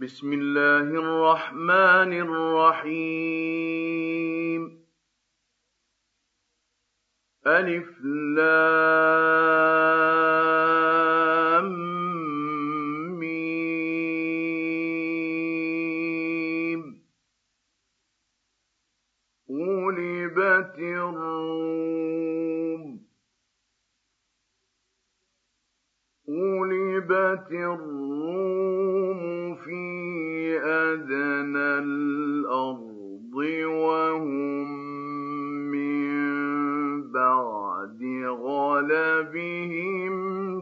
بسم الله الرحمن الرحيم. ألف لام ميم. غلبت الروم. غلبت الروم.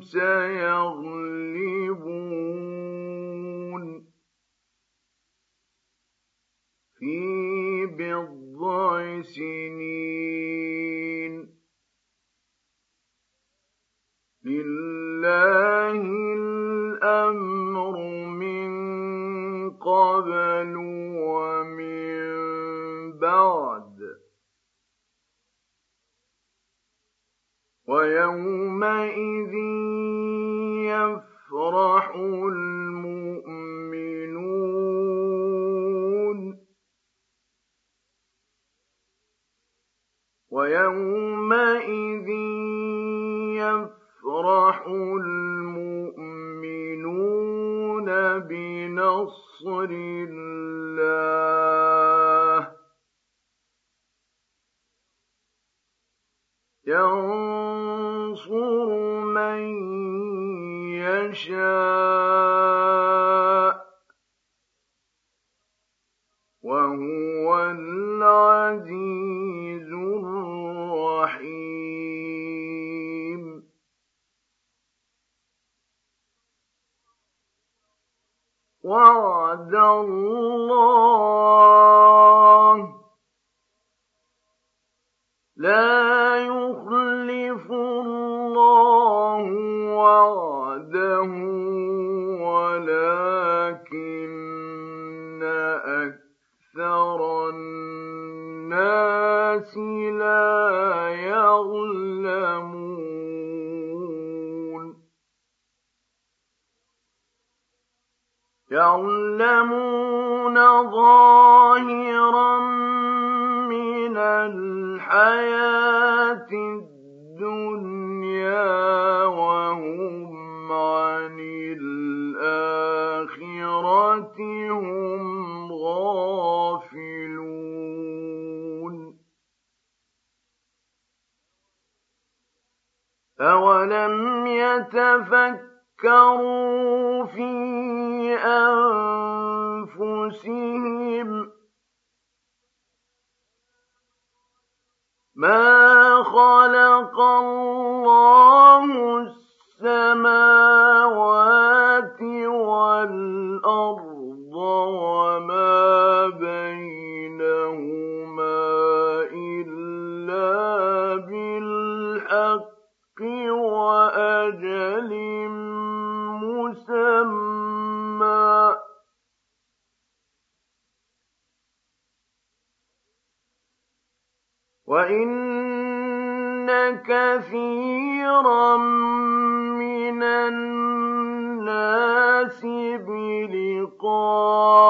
سيغفر يومئذ يفرح المؤمنون ويومئذ يفرح المؤمنون هُمْ غَافِلُونَ. أَوَلَمْ يَتَفَكَّرُوا فِي أَنفُسِهِمْ مَا خَلَقَ اللَّهُ وإن كثيرا من الناس بلقاء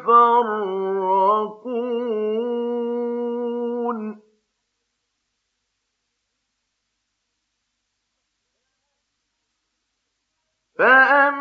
يتفرقون. فأما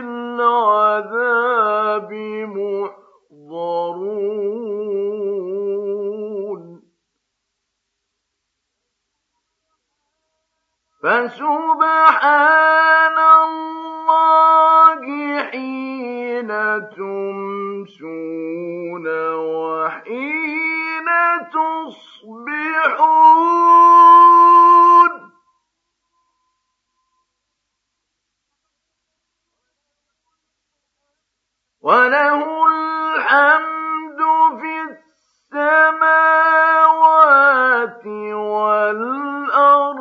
العذاب محضرون. فسبحان الله حين تمسون وحين تصبحون. وله الحمد في السماوات والأرض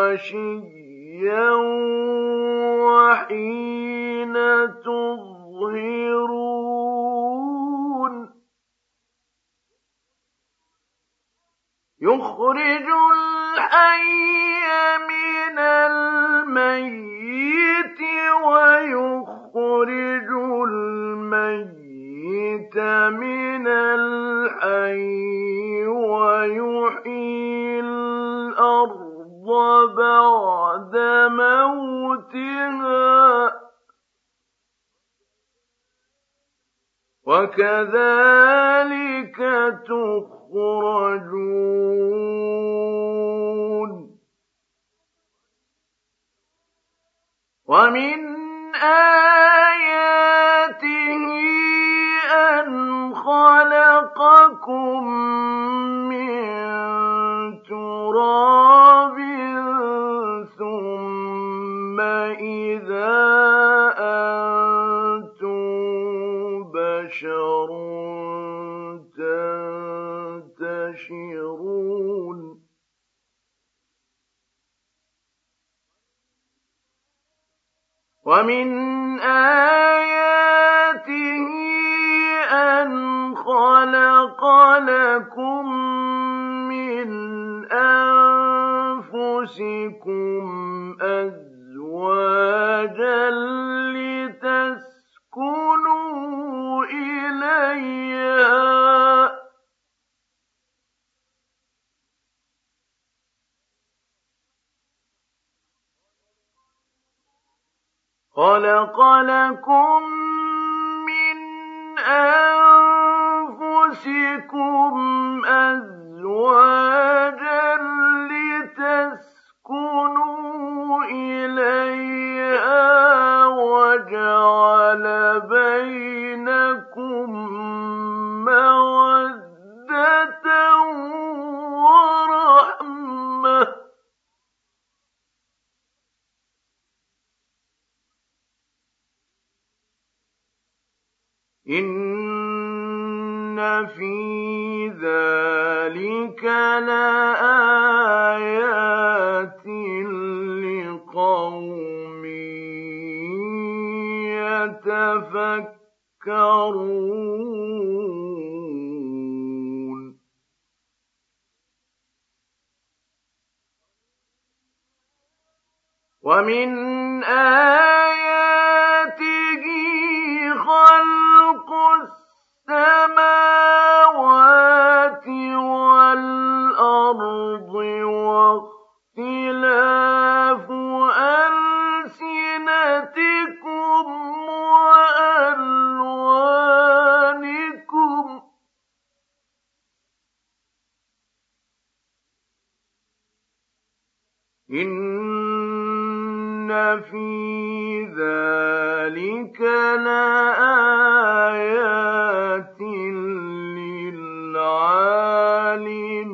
وعشيا وحين تظهرون يخرج الحي من الميت ويخرج الميت من الحي ويحيي الأرض بعد موتها وكذلك تخرجون ومن آياته أن خلقكم من تراب ثم إذا بشر تنتشرون ومن آياته أن خلق لكم من أنفسكم أزواجا لتسكنوا إليها خلق لكم من أنفسكم أزواجا لتسكنوا إليها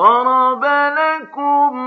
ضرب لكم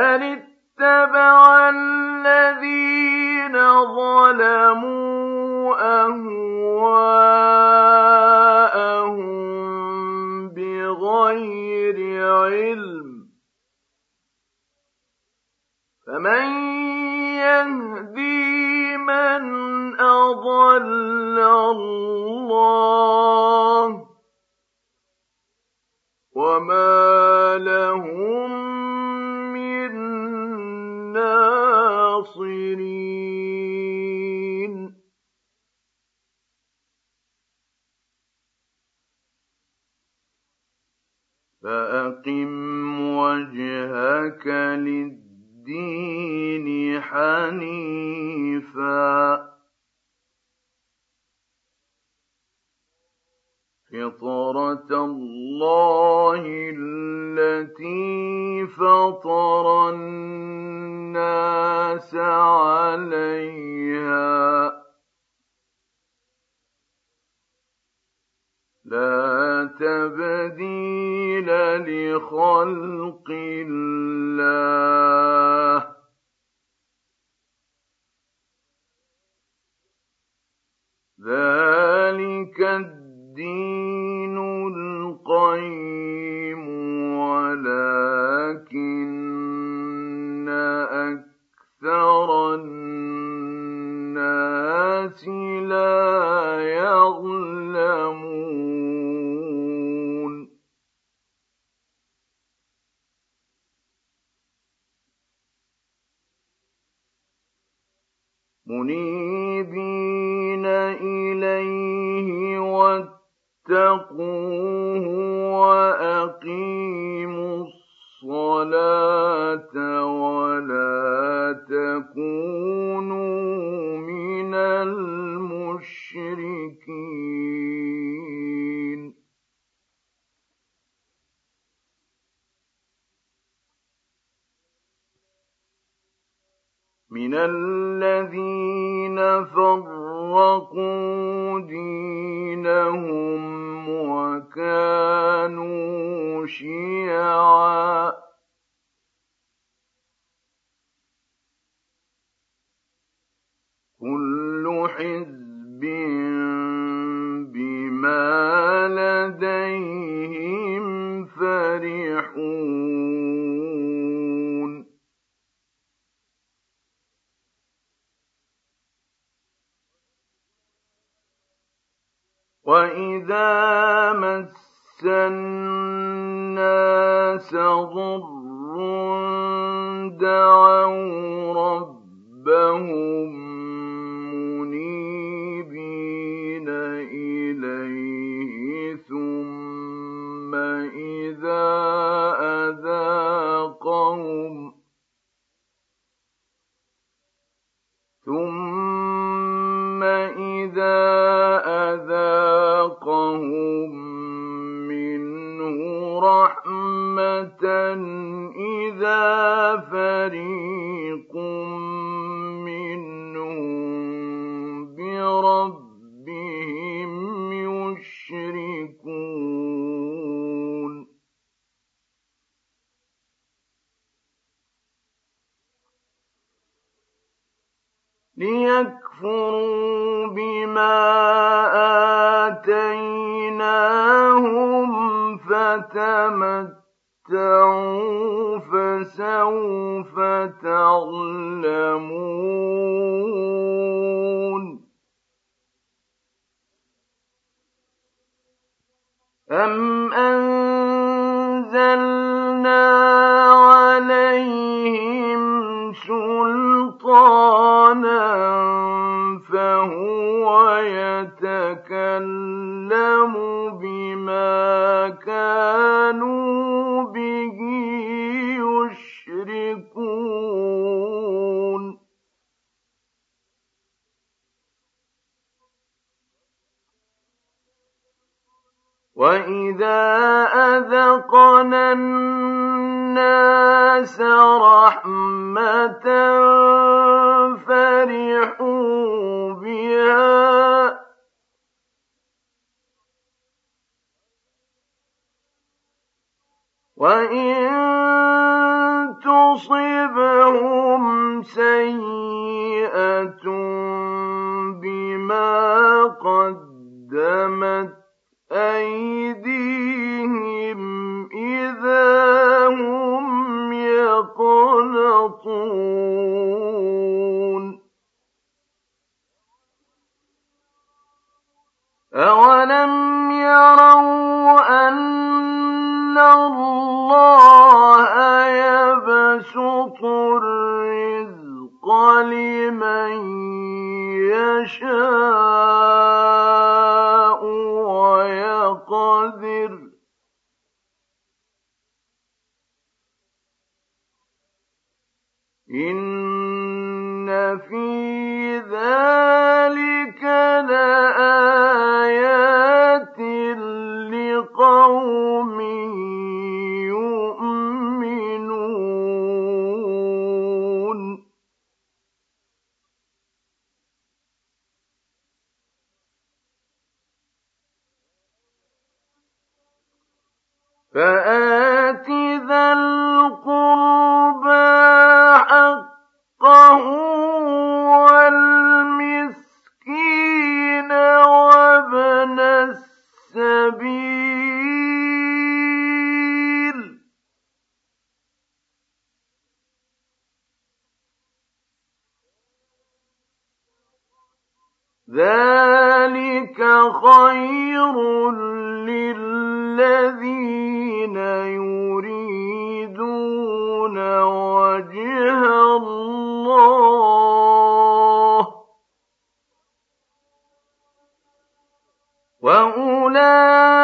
بل وإذا أم الله يبسط الرزق لمن وأولئك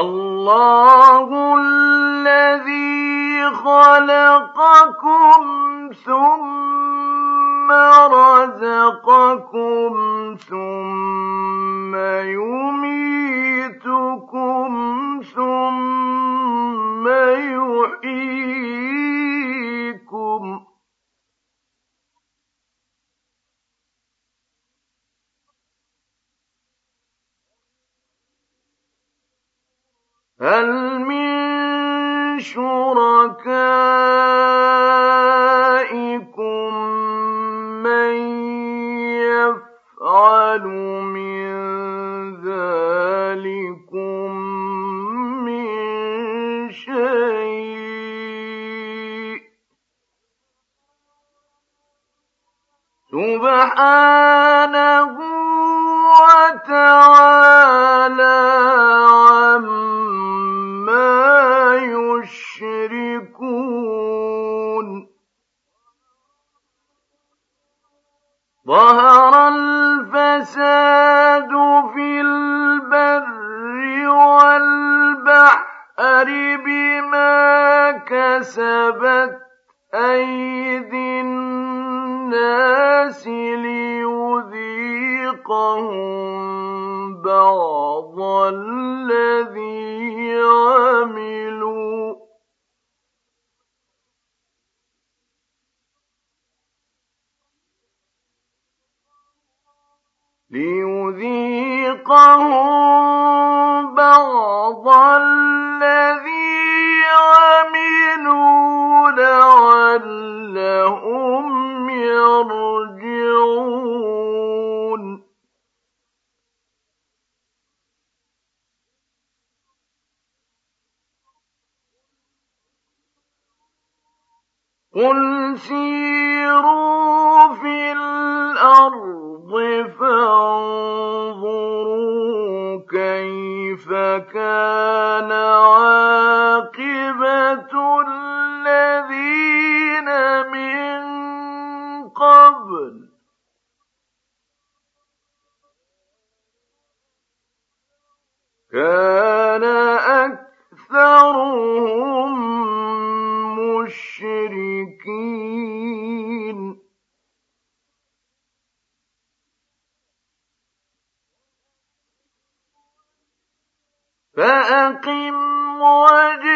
الله الذي خلقكم ثم رزقكم ثم يميتكم هل من شركائكم من يفعل من ذلكم من شيء؟ سبحانه كسبت أيدي الناس ليذيقهم بعض الذي عملوا. ليذيقهم بعض الذي لعلهم يرجعون. قل سيروا في الأرض فانظروا كيف كان عاقبة قبل كان أكثرهم مشركين. فأقم وجهك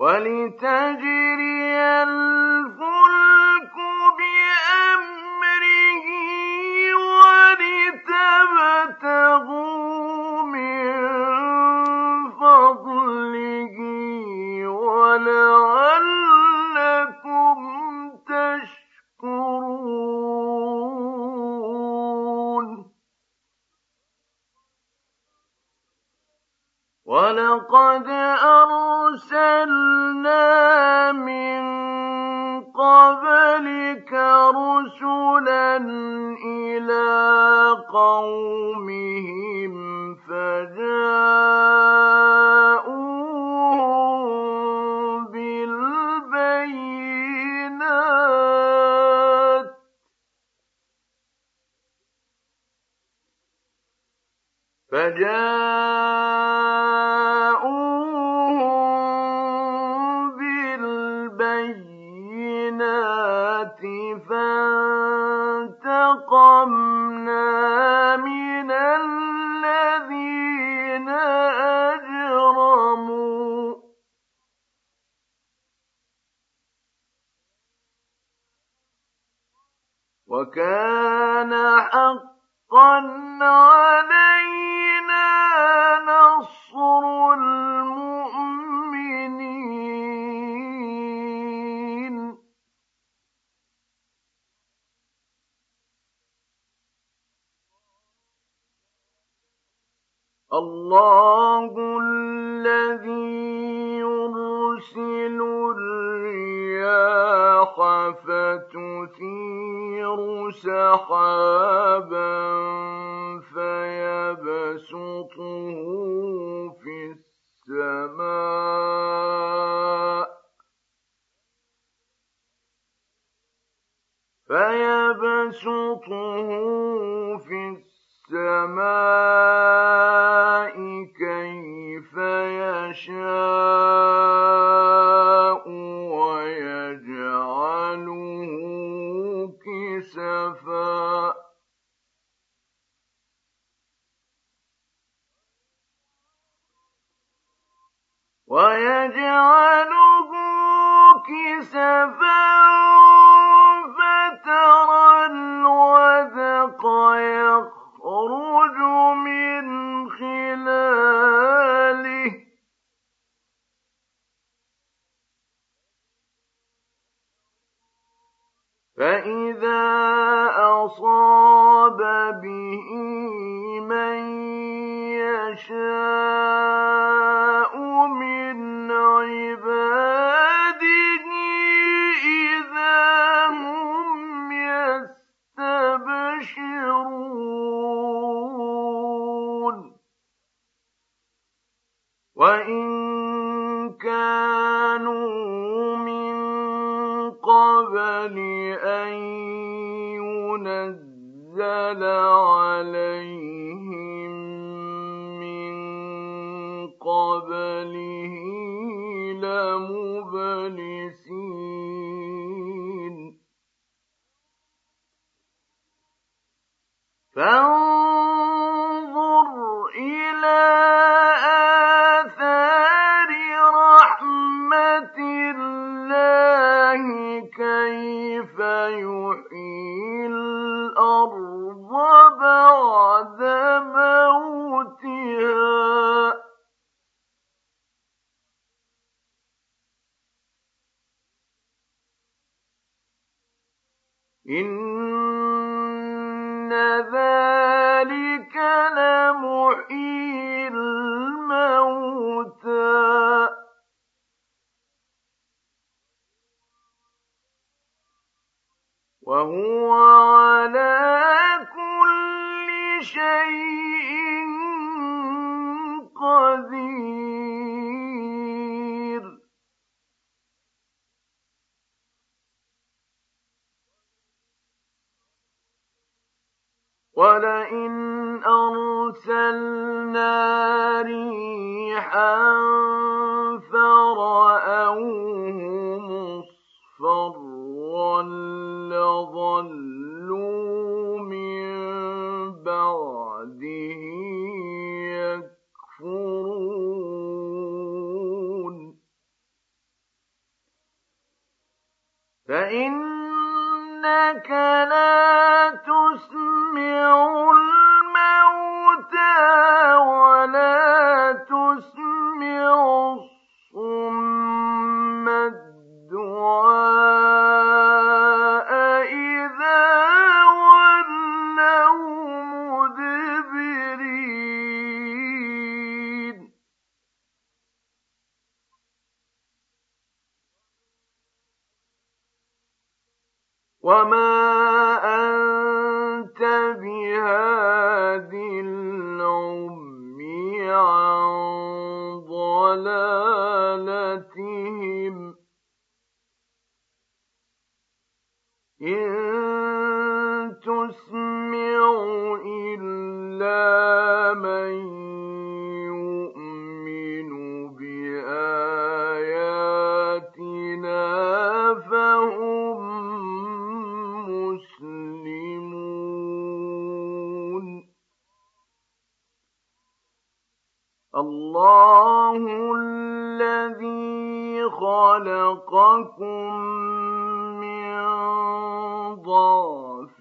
ولتجري إلى قومهم وكان حقا فإذا ذلك وما أنت بهاد العمي عن ضلالتهم إن خلقكم من ضعف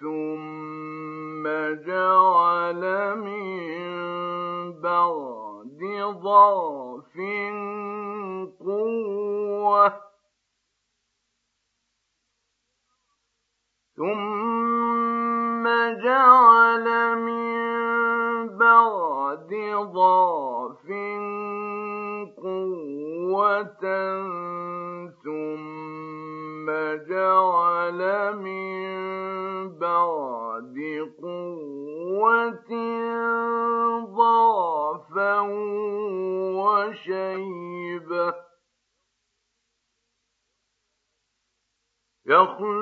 ثم جعل من بعد ضعف قوة ثم جعل من بعد ضعف ثم جعل من بعد قوة ضعفا وشيبة يخلق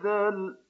مثل